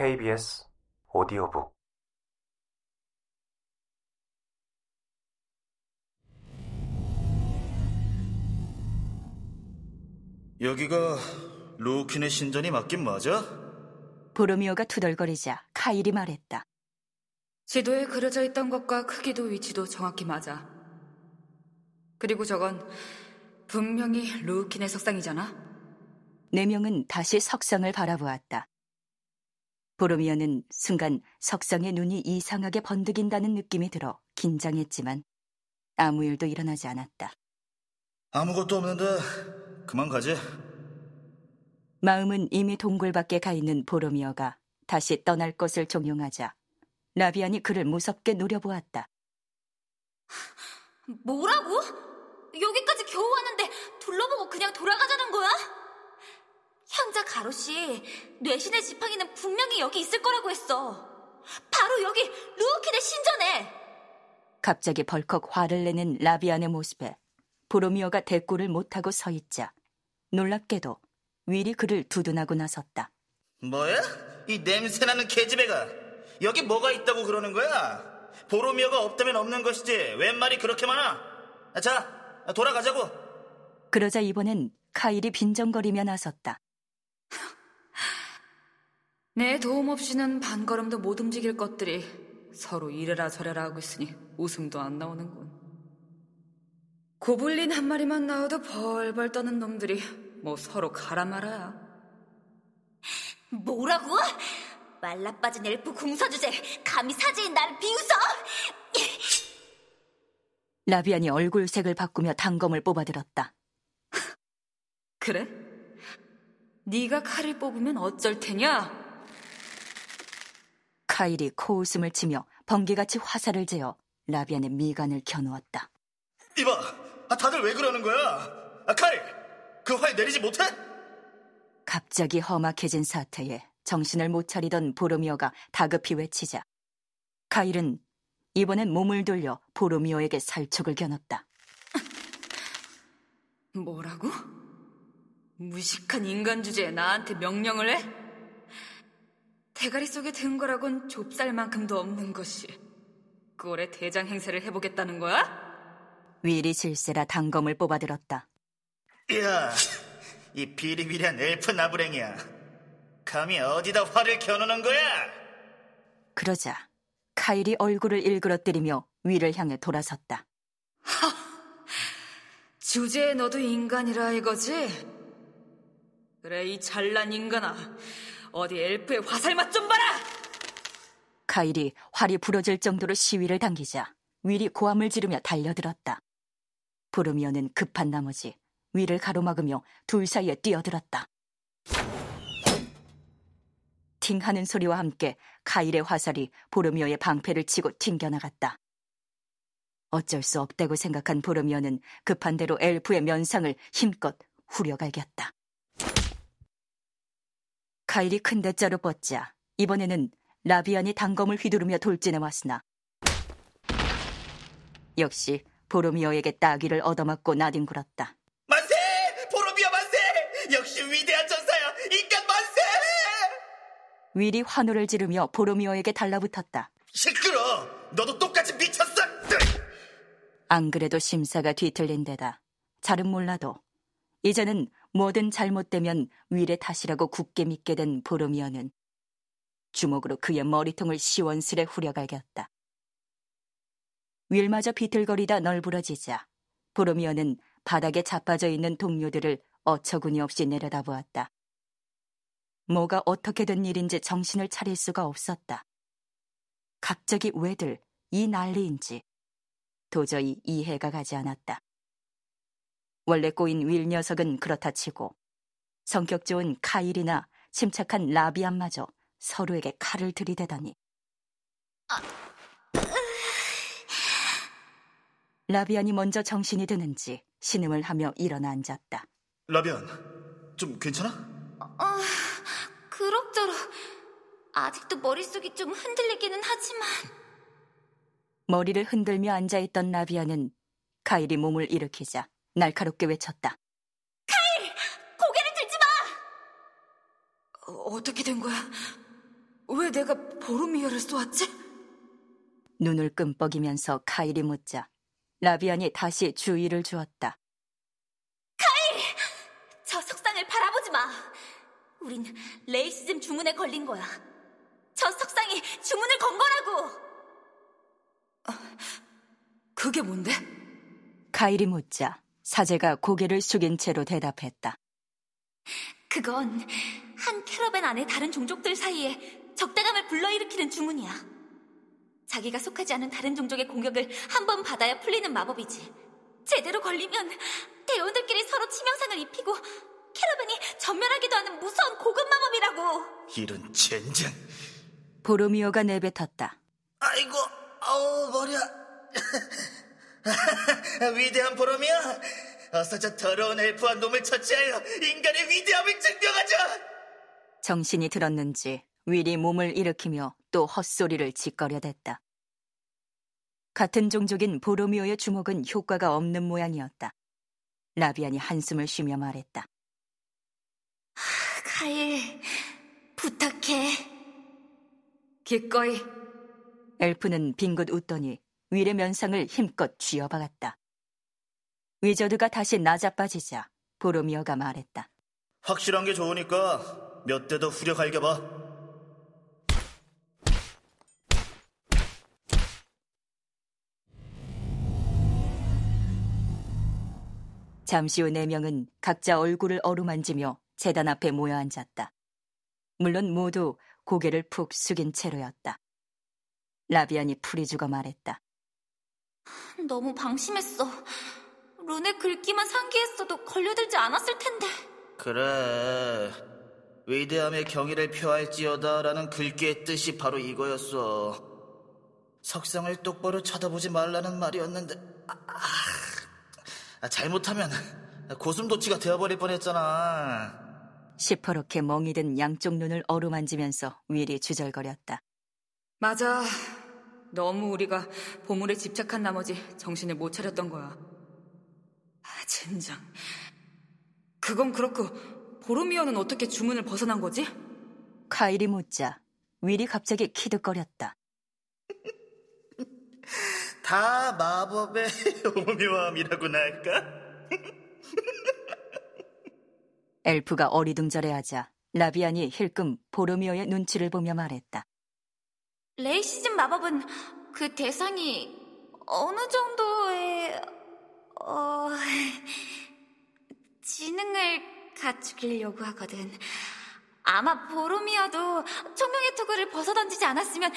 KBS 오디오북 여기가 루킨의 신전이 맞긴 맞아? 보로미오가 투덜거리자 카일이 말했다. 지도에 그려져 있던 것과 크기도 위치도 정확히 맞아. 그리고 저건 분명히 루킨의 석상이잖아. 네 명은 다시 석상을 바라보았다. 보로미오는 순간 석상의 눈이 이상하게 번득인다는 느낌이 들어 긴장했지만 아무 일도 일어나지 않았다. 아무것도 없는데 그만 가지. 마음은 이미 동굴 밖에 가 있는 보로미오가 다시 떠날 것을 종용하자 라비안이 그를 무섭게 노려보았다. 뭐라고? 여기까지 겨우 왔는데 둘러보고 그냥 돌아가자는 거야? 형자 가로씨, 뇌신의 지팡이는 분명히 여기 있을 거라고 했어. 바로 여기 루우킨의 신전에. 갑자기 벌컥 화를 내는 라비안의 모습에 보로미오가 대꾸를 못하고 서 있자 놀랍게도 윌이 그를 두둔하고 나섰다. 뭐야? 이 냄새나는 개집애가 여기 뭐가 있다고 그러는 거야? 보로미오가 없다면 없는 것이지 웬 말이 그렇게 많아? 아, 자, 돌아가자고. 그러자 이번엔 카일이 빈정거리며 나섰다. 내 도움 없이는 반걸음도 못 움직일 것들이 서로 이래라 저래라 하고 있으니 웃음도 안 나오는군. 고블린 한 마리만 나와도 벌벌 떠는 놈들이 뭐 서로 가라 말아야. 뭐라고? 말라 빠진 엘프 궁서주제, 감히 사제인 나를 비웃어? 라비안이 얼굴색을 바꾸며 단검을 뽑아들었다. 그래? 네가 칼을 뽑으면 어쩔 테냐? 카일이 코웃음을 치며 번개같이 화살을 재어 라비안의 미간을 겨누었다. 이봐, 아, 다들 왜 그러는 거야? 아, 칼, 그활 내리지 못해? 갑자기 험악해진 사태에 정신을 못 차리던 보로미오가 다급히 외치자 카일은 이번엔 몸을 돌려 보로미오에게 살촉을 겨눴다. 뭐라고? 무식한 인간 주제에 나한테 명령을 해? 대가리 속에 든 거라곤 좁쌀만큼도 없는 것이 꼴의 대장 행세를 해보겠다는 거야? 윌이 질세라 단검을 뽑아들었다. 이야, 이 비리비리한 엘프 나부랭이야. 감히 어디다 활을 겨누는 거야? 그러자 카일이 얼굴을 일그러뜨리며 윌을 향해 돌아섰다. 주제에 너도 인간이라 이거지? 그래 이 잘난 인간아 어디 엘프의 화살 맛 좀 봐라! 카일이 활이 부러질 정도로 시위를 당기자 윌이 고함을 지르며 달려들었다. 보르미오는 급한 나머지 위를 가로막으며 둘 사이에 뛰어들었다. 팅 하는 소리와 함께 카일의 화살이 보르미오의 방패를 치고 튕겨나갔다. 어쩔 수 없다고 생각한 보르미오는 급한 대로 엘프의 면상을 힘껏 후려갈겼다. 카일이 큰 대자로 뻗자 이번에는 라비안이 단검을 휘두르며 돌진해 왔으나 역시 보로미오에게 따귀를 얻어맞고 나뒹굴었다. 만세! 보로미오 만세! 역시 위대한 전사야! 인간 만세! 윌이 환호를 지르며 보로미오에게 달라붙었다. 시끄러! 너도 똑같이 미쳤어! 안 그래도 심사가 뒤틀린 데다 잘은 몰라도 이제는 뭐든 잘못되면 윌의 탓이라고 굳게 믿게 된 보로미오는 주먹으로 그의 머리통을 시원스레 후려갈겼다. 윌마저 비틀거리다 널브러지자 보로미오는 바닥에 자빠져 있는 동료들을 어처구니 없이 내려다보았다. 뭐가 어떻게 된 일인지 정신을 차릴 수가 없었다. 갑자기 왜들 이 난리인지 도저히 이해가 가지 않았다. 원래 꼬인 윌 녀석은 그렇다 치고 성격 좋은 카일이나 침착한 라비안마저 서로에게 칼을 들이대다니. 라비안이 먼저 정신이 드는지 신음을 하며 일어나 앉았다. 라비안, 좀 괜찮아? 어, 그럭저럭. 아직도 머릿속이 좀 흔들리기는 하지만. 머리를 흔들며 앉아있던 라비안은 카일이 몸을 일으키자 날카롭게 외쳤다. 고개를 들지 마! 어, 어떻게 된 거야? 왜 내가 보로미어를 쏘았지? 눈을 끔뻑이면서 카일이 묻자 라비안이 다시 주의를 주었다. 저 석상을 바라보지 마. 우린 레이시즘 주문에 걸린 거야. 저 석상이 주문을 건 거라고. 그게 뭔데? 카일이 묻자 사제가 고개를 숙인 채로 대답했다. 그건 한 캐러밴 안에 다른 종족들 사이에 적대감을 불러일으키는 주문이야. 자기가 속하지 않은 다른 종족의 공격을 한 번 받아야 풀리는 마법이지. 제대로 걸리면 대원들끼리 서로 치명상을 입히고 캐러밴이 전멸하기도 하는 무서운 고급 마법이라고. 이런 젠장. 보로미오가 내뱉었다. 아이고, 아우 머리야. 위대한 보람이야. 어서 저 더러운 엘프한 놈을 처치하여 인간의 위대함을 증명하자. 정신이 들었는지 윌이 몸을 일으키며 또 헛소리를 짓거려댔다. 같은 종족인 보로미오의 주먹은 효과가 없는 모양이었다. 라비안이 한숨을 쉬며 말했다. 카일, 부탁해. 기꺼이. 엘프는 빙긋 웃더니 윌의 면상을 힘껏 쥐어박았다. 위저드가 다시 나자빠지자 보로미오가 말했다. 확실한 게 좋으니까 몇 대 더 후려 갈겨봐. 잠시 후 네 명은 각자 얼굴을 어루만지며 재단 앞에 모여 앉았다. 물론 모두 고개를 푹 숙인 채로였다. 라비안이 풀이 죽어 말했다. 너무 방심했어. 룬의 글귀만 상기했어도 걸려들지 않았을 텐데. 그래. 위대함의 경의를 표할지어다라는 글귀의 뜻이 바로 이거였어. 석상을 똑바로 쳐다보지 말라는 말이었는데, 아, 아, 잘못하면 고슴도치가 되어버릴 뻔했잖아. 시퍼렇게 멍이 든 양쪽 눈을 어루만지면서 윌이 주절거렸다. 맞아. 너무 우리가 보물에 집착한 나머지 정신을 못 차렸던 거야. 아, 젠장. 그건 그렇고 보로미오는 어떻게 주문을 벗어난 거지? 카일이 묻자 윌이 갑자기 키득거렸다. 다 마법의 오묘함이라고나 할까? 엘프가 어리둥절해하자 라비안이 힐끔 보로미오의 눈치를 보며 말했다. 레이시즘 마법은 그 대상이 어느 정도의 어 지능을 갖추기려고 하거든. 아마 보로미어도 총명의 투구를 벗어던지지 않았으면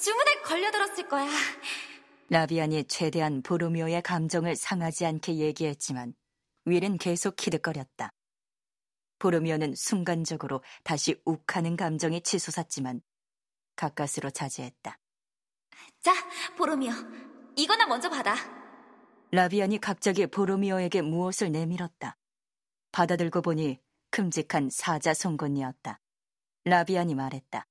주문에 걸려들었을 거야. 라비안이 최대한 보로미오의 감정을 상하지 않게 얘기했지만 윌은 계속 키득거렸다. 보로미오는 순간적으로 다시 욱하는 감정이 치솟았지만 가까스로 자제했다. 자, 보로미어, 이거나 먼저 받아. 라비안이 갑자기 보로미오에게 무엇을 내밀었다. 받아들고 보니 큼직한 사자 송곳니였다. 라비안이 말했다.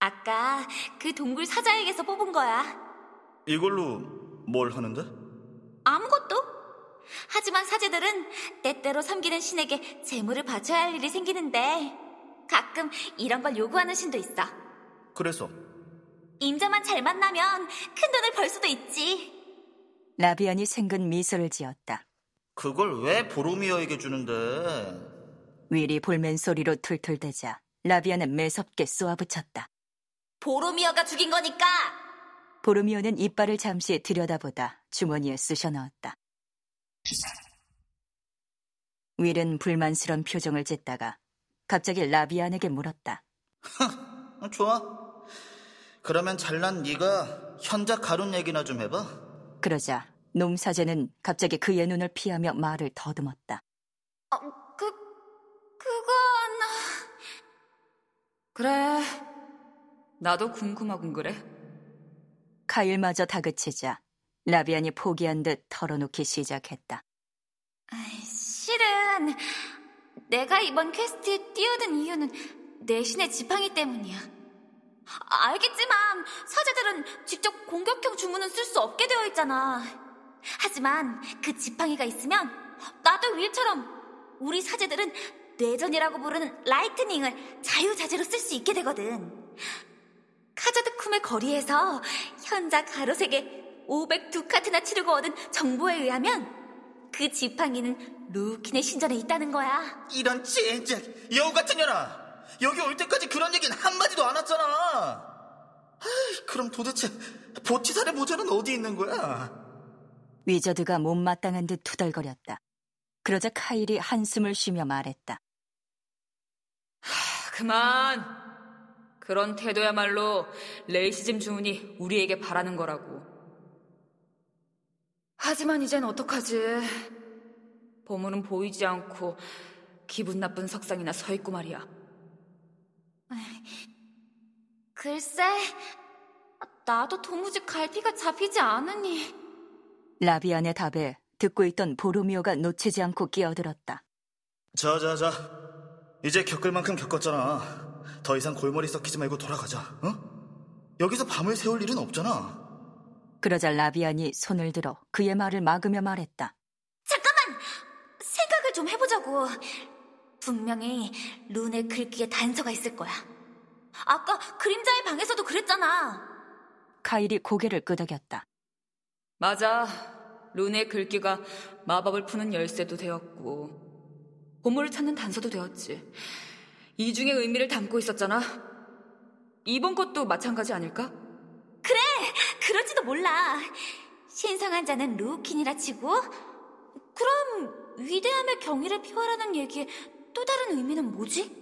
아까 그 동굴 사자에게서 뽑은 거야. 이걸로 뭘 하는데? 아무것도. 하지만 사제들은 때때로 섬기는 신에게 재물을 바쳐야 할 일이 생기는데 가끔 이런 걸 요구하는 신도 있어. 그래서 임자만 잘 만나면 큰 돈을 벌 수도 있지. 라비안이 생근 미소를 지었다. 그걸 왜 보로미어에게 주는데? 윌이 볼멘 소리로 툴툴대자 라비안은 매섭게 쏘아붙였다. 보로미어가 죽인 거니까. 보르미오는 이빨을 잠시 들여다보다 주머니에 쑤셔 넣었다. 윌은 불만스런 표정을 짓다가 갑자기 라비안에게 물었다. 어, 좋아. 그러면 잘난 네가 현자 가룬 얘기나 좀 해봐. 그러자 놈 사제는 갑자기 그의 눈을 피하며 말을 더듬었다. 어, 그 그건 그래. 나도 궁금하군 그래. 카일마저 다그치자 라비안이 포기한 듯 털어놓기 시작했다. 실은 내가 이번 퀘스트에 뛰어든 이유는 뇌신의 지팡이 때문이야. 알겠지만 사제들은 직접 공격형 주문은 쓸 수 없게 되어 있잖아. 하지만 그 지팡이가 있으면 나도 윌처럼 우리 사제들은 뇌전이라고 부르는 lightning을 자유자재로 쓸 수 있게 되거든. 카자드쿰의 거리에서 현자 가로색에 502카트나 치르고 얻은 정보에 의하면 그 지팡이는 루킨의 신전에 있다는 거야. 이런 젠장 여우 같은 년아 여기 올 때까지 그런 얘기는 한마디도 안 했잖아 아이, 그럼 도대체 보티살의 모자는 어디 있는 거야? 위저드가 못마땅한 듯 투덜거렸다. 그러자 카일이 한숨을 쉬며 말했다. 그만! 그런 태도야말로 레이시즘 주문이 우리에게 바라는 거라고. 하지만 이젠 어떡하지? 보물은 보이지 않고 기분 나쁜 석상이나 서 있고 말이야. 글쎄, 나도 도무지 갈피가 잡히지 않으니. 라비안의 답에 듣고 있던 보로미오가 놓치지 않고 끼어들었다. 자 자 자 이제 겪을 만큼 겪었잖아 더 이상 골머리 썩히지 말고 돌아가자 어? 여기서 밤을 새울 일은 없잖아 그러자 라비안이 손을 들어 그의 말을 막으며 말했다. 잠깐만! 생각을 좀 해보자고. 분명히 룬의 글귀에 단서가 있을 거야. 아까 그림자의 방에서도 그랬잖아. 카일이 고개를 끄덕였다. 맞아. 룬의 글귀가 마법을 푸는 열쇠도 되었고, 보물을 찾는 단서도 되었지. 이중의 의미를 담고 있었잖아. 이번 것도 마찬가지 아닐까? 그래! 그럴지도 몰라. 신성한 자는 루킨이라 치고, 그럼 위대함의 경의를 표하라는 얘기의 또 다른 의미는 뭐지?